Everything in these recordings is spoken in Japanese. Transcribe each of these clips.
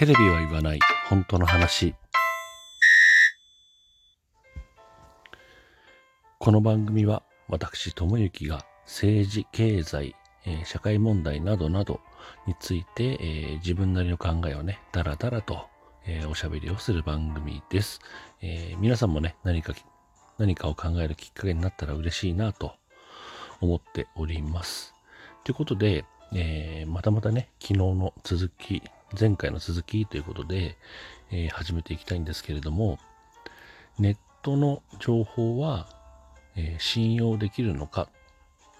テレビは言わない。本当の話。この番組は私智之が政治経済、えー社会問題などなどについて、えー自分なりの考えをねだらだらと、えーおしゃべりをする番組です、え皆さんもね何か何かを考えるきっかけになったら嬉しいなと思っております。ということで、えまたまたね、昨日の続き、前回の続きということで、えー始めていきたいんですけれども、ネットの情報は、えー信用できるのか、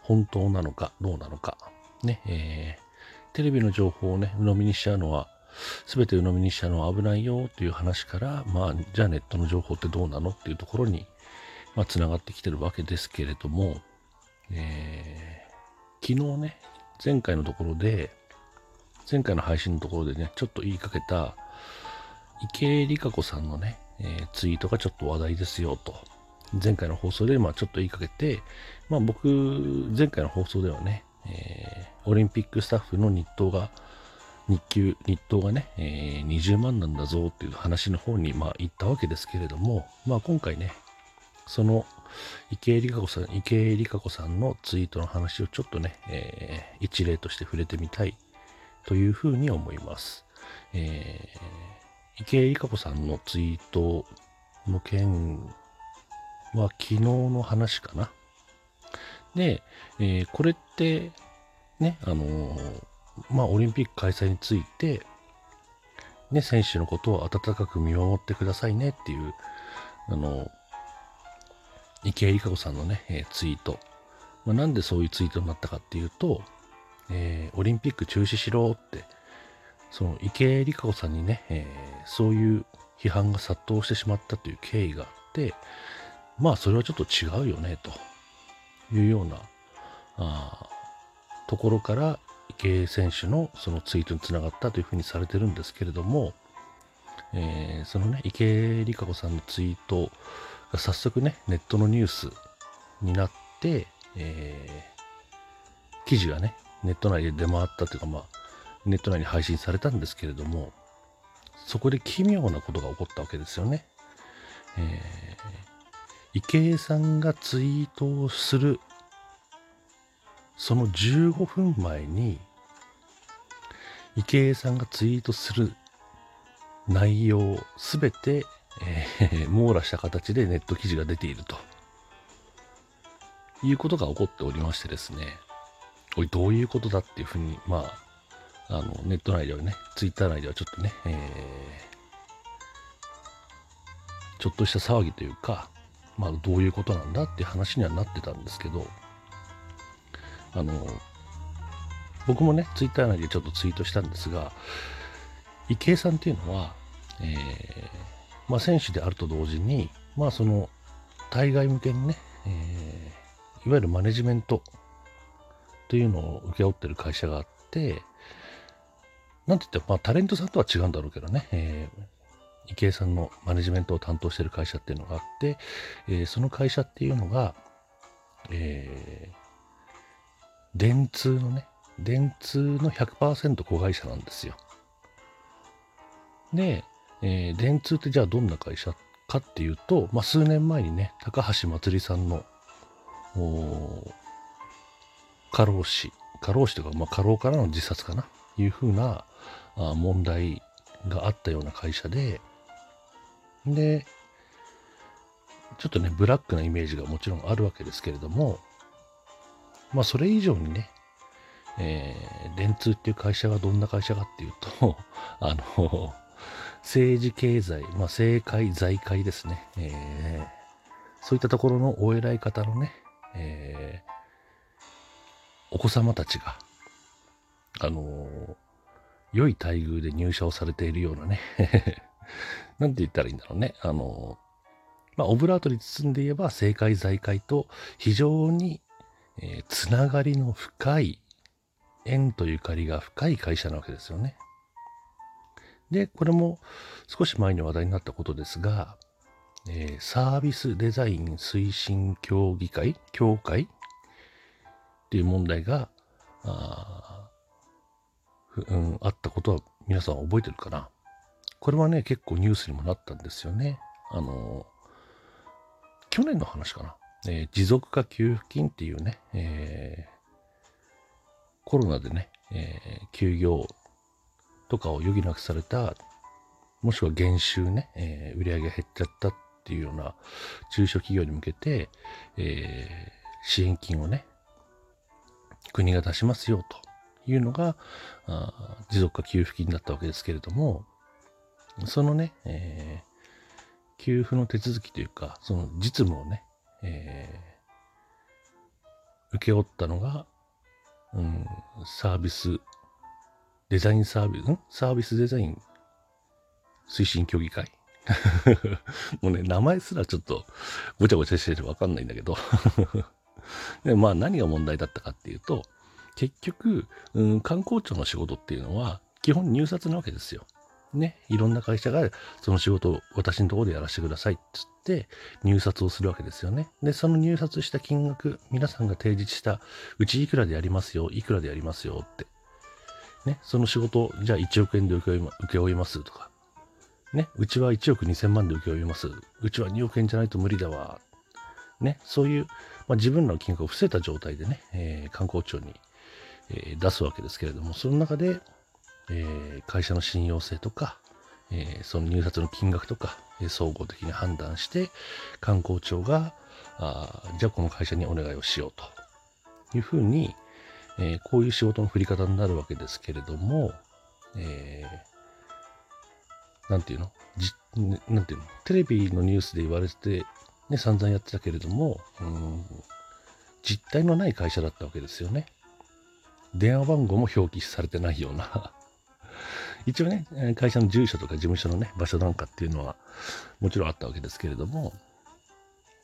本当なのか、どうなのか、ね、えーテレビの情報をね、鵜呑みにしちゃうのは、すべて鵜呑みにしちゃうのは危ないよという話から、まあ、じゃあネットの情報ってどうなのっていうところに、まあ、つながってきてるわけですけれども、えー昨日ね、前回のところで、前回の配信のところでね、ちょっと言いかけた、池江璃花子さんのね、えーツイートがちょっと話題ですよと。前回の放送で、まあちょっと言いかけて、まあ僕、前回の放送ではね、えーオリンピックスタッフの日当が、日給、日当がね、えー20万なんだぞっていう話の方に、まあ行ったわけですけれども、まあ今回ね、その池江璃花子さん、池江璃花子さんのツイートの話をちょっとね、えー一例として触れてみたいというふうに思います。えー池江璃花子さんのツイートの件は昨日の話かな。で、えーこれってね、あのーまあ、オリンピック開催について、ね、選手のことを温かく見守ってくださいねっていう、あのー池江璃花子さんのね、えツイート。まあ、なんでそういうツイートになったかっていうと、えーオリンピック中止しろって、その池江璃花子さんにね、えーそういう批判が殺到してしまったという経緯があって、まあそれはちょっと違うよね、というような、あところから池江選手のそのツイートにつながったというふうにされてるんですけれども、えーそのね、池江璃花子さんのツイートが早速ね、ネットのニュースになって、えー記事がね、ネット内で出回ったというか、まあ、ネット内に配信されたんですけれども、そこで奇妙なことが起こったわけですよね。えー池江さんがツイートをする、その15分前に、池江さんがツイートする内容すべて、えー網羅した形でネット記事が出ているということが起こっておりましてですね、おい、どういうことだっていうふうに、まあ、あの、ネット内ではね、ツイッター内ではちょっとね、えーちょっとした騒ぎというか、まあ、どういうことなんだっていう話にはなってたんですけど、あの、僕もね、ツイッター内でちょっとツイートしたんですが、池江さんっていうのは、えーまあ、選手であると同時に、まあ、その、対外向けにね、えーいわゆるマネジメントというのを請け負ってる会社があって、なんて言っても、まあ、タレントさんとは違うんだろうけどね、えー池江さんのマネジメントを担当してる会社っていうのがあって、えーその会社っていうのが、えー電通のね、電通の100%子会社なんですよ。で、えー電通ってじゃあどんな会社かっていうと、まあ、数年前にね、高橋まつりさんの、過労死、過労死というか、まあ、過労からの自殺かな、いうふうなあ問題があったような会社で、で、ちょっとね、ブラックなイメージがもちろんあるわけですけれども、まあ、それ以上にね、えー電通っていう会社がどんな会社かっていうと、あの、政治経済、まあ、政界、財界ですね、えーそういったところのお偉い方のね、えーお子様たちが、あの良い待遇で入社をされているようなね、なんて言ったらいいんだろうね、あのまあ、オブラートに包んで言えば、政界、財界と非常に、えーつながりの深い、縁とゆかりが深い会社なわけですよね。で、これも少し前に話題になったことですが、えーサービスデザイン推進協議会協会っていう問題があうん、あったことは皆さん覚えてるかな？これはね、結構ニュースにもなったんですよね。あの、去年の話かな。えー、持続化給付金っていうね、えー、コロナでね、えー、休業とかを余儀なくされた、もしくは減収ね、えー、売り上げが減っちゃったっていうような中小企業に向けて、えー、支援金をね、国が出しますよというのが、あ持続化給付金だったわけですけれども、そのね、えー、給付の手続きというか、その実務をね、えー、請け負ったのが、うん、サービス、デザインサービス、ん？サービスデザイン推進協議会？もうね、名前すらちょっとごちゃごちゃしててわかんないんだけど で。まあ何が問題だったかっていうと、結局、うん、観光庁の仕事っていうのは基本入札なわけですよ。ね、いろんな会社がその仕事を私のところでやらせてくださいっつって入札をするわけですよね。で、その入札した金額、皆さんが提示した、うちいくらでやりますよ、いくらでやりますよって。ね、その仕事、じゃあ1億円で請け負いますとか。ね、うちは1億2000万で請け負います。うちは2億円じゃないと無理だわ。ね、そういう、まあ、自分らの金額を伏せた状態でね、えー、観光庁に、えー、出すわけですけれども、その中で、えー、会社の信用性とか、え、その入札の金額とか、え、総合的に判断して、観光庁が、あじゃあこの会社にお願いをしようというふうに、えこういう仕事の振り方になるわけですけれども、えなんていうの？じなんていうの？テレビのニュースで言われて、ね、散々やってたけれども、うん、実態のない会社だったわけですよね。電話番号も表記されてないような 一応ね、会社の住所とか事務所のね、場所なんかっていうのはもちろんあったわけですけれども、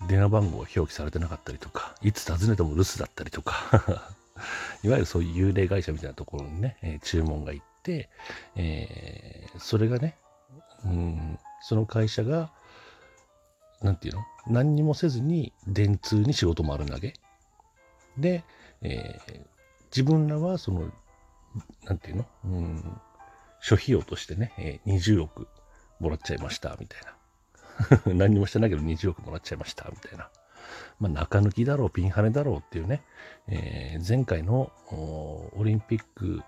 電話番号が表記されてなかったりとか、いつ訪ねても留守だったりとか いわゆるそういう幽霊会社みたいなところにね、え、注文が行って、えー、それがね、うん、その会社が、なんていうの？何にもせずに電通に仕事丸投げ。で、えー、自分らはその、なんていうの？うん、諸費用としてね、えー、20億もらっちゃいました、みたいな。何にもしてないけど20億もらっちゃいました、みたいな。まあ、中抜きだろう、ピンハネだろうっていうね、えー、前回のオリンピック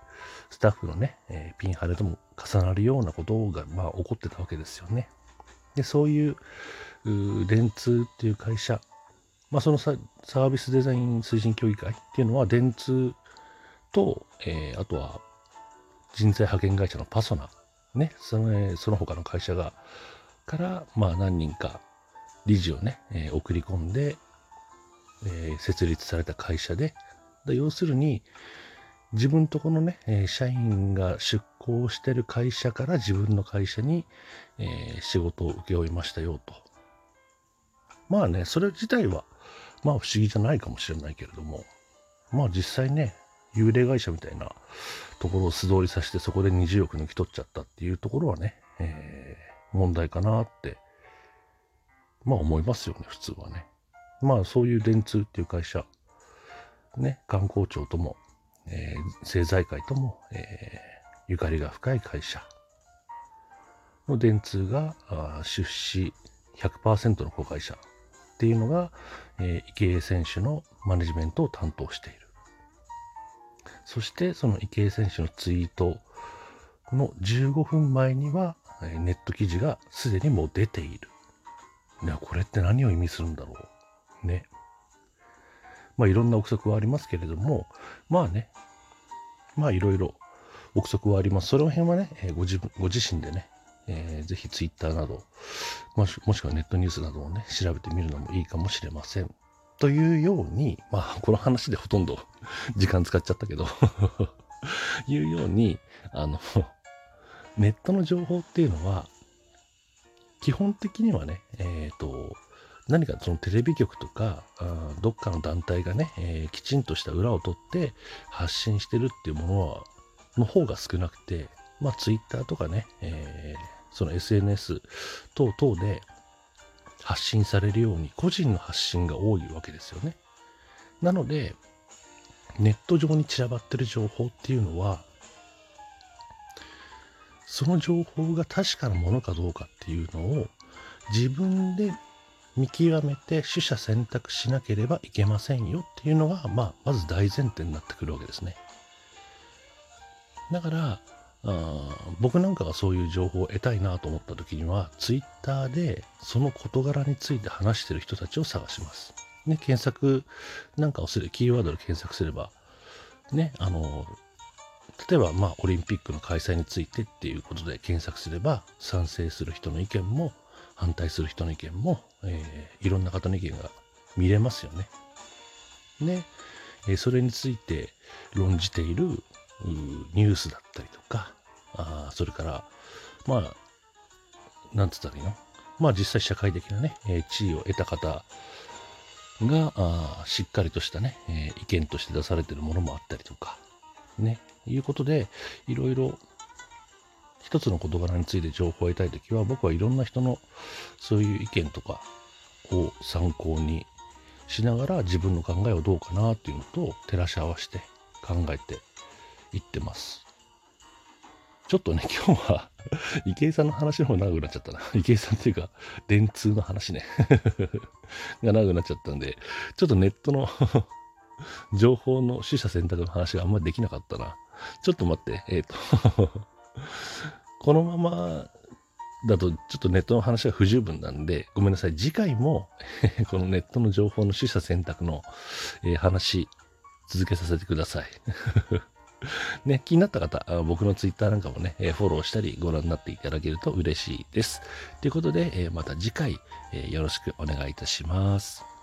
スタッフのね、えー、ピンハネとも重なるようなことが、まあ、起こってたわけですよね。で、そういう、電通っていう会社、まあ、そのサービスデザイン推進協議会っていうのは、電通と、えー、あとは人材派遣会社のパソナ、ね、そのその他の会社が、から、まあ何人か理事をね、えー、送り込んで、えー、設立された会社で、要するに、自分とこのね、え、社員が出向してる会社から自分の会社に、え、仕事を請け負いましたよと。まあね、それ自体は、まあ不思議じゃないかもしれないけれども、まあ実際ね、幽霊会社みたいなところを素通りさせてそこで20億抜き取っちゃったっていうところはね、えー、問題かなって、まあ思いますよね、普通はね。まあそういう電通っていう会社、ね、観光庁とも、えー、政財界とも、えー、ゆかりが深い会社の電通が出資100%の子会社っていうのが、えー、池江選手のマネジメントを担当している。そしてその池江選手のツイートの15分前にはネット記事がすでにもう出ている。いや、これって何を意味するんだろう。ね。まあいろんな憶測はありますけれども、まあね、まあいろいろ憶測はあります。その辺はね、えご自分ご自身でね、えー、ぜひツイッターなどもし、もしくはネットニュースなどをね、調べてみるのもいいかもしれません。というように、まあ、この話でほとんど 時間使っちゃったけど いうように、あの、ネットの情報っていうのは、基本的にはね、えっ、ー、と、何かそのテレビ局とか、あどっかの団体がね、えー、きちんとした裏を取って発信してるっていうものは、の方が少なくて、まあ、ツイッターとかね、えー、その SNS 等々で、発信されるように個人の発信が多いわけですよね。なので、ネット上に散らばってる情報っていうのは、その情報が確かなものかどうかっていうのを自分で見極めて取捨選択しなければいけませんよっていうのが、まあ、まず大前提になってくるわけですね。だからあ僕なんかがそういう情報を得たいなと思った時には Twitter でその事柄について話してる人たちを探します。ね、検索なんかをするキーワードで検索すればねあの例えばまあオリンピックの開催についてっていうことで検索すれば賛成する人の意見も反対する人の意見も、えー、いろんな方の意見が見れますよね。で、えー、それについて論じているニュースだったりとか、あそれから、まあ、なんつったらいいの？まあ実際社会的なね、えー、地位を得た方が、あしっかりとしたね、えー、意見として出されてるものもあったりとか、ね、いうことで、いろいろ一つの事柄について情報を得たいときは、僕はいろんな人のそういう意見とかを参考にしながら自分の考えをどうかなっていうのと照らし合わせて考えていってます。ちょっとね、今日は池井さんの話の方長くなっちゃったな。池井さんっていうか、電通の話ね が長くなっちゃったんで、ちょっとネットの情報の取捨選択の話があんまりできなかったな。ちょっと待って、えっ、ー、と このままだとちょっとネットの話が不十分なんで、ごめんなさい。次回も このネットの情報の取捨選択の、えー、話、続けさせてください。ね、気になった方、僕のツイッターなんかもね、フォローしたりご覧になっていただけると嬉しいです。ということで、また次回、よろしくお願いいたします。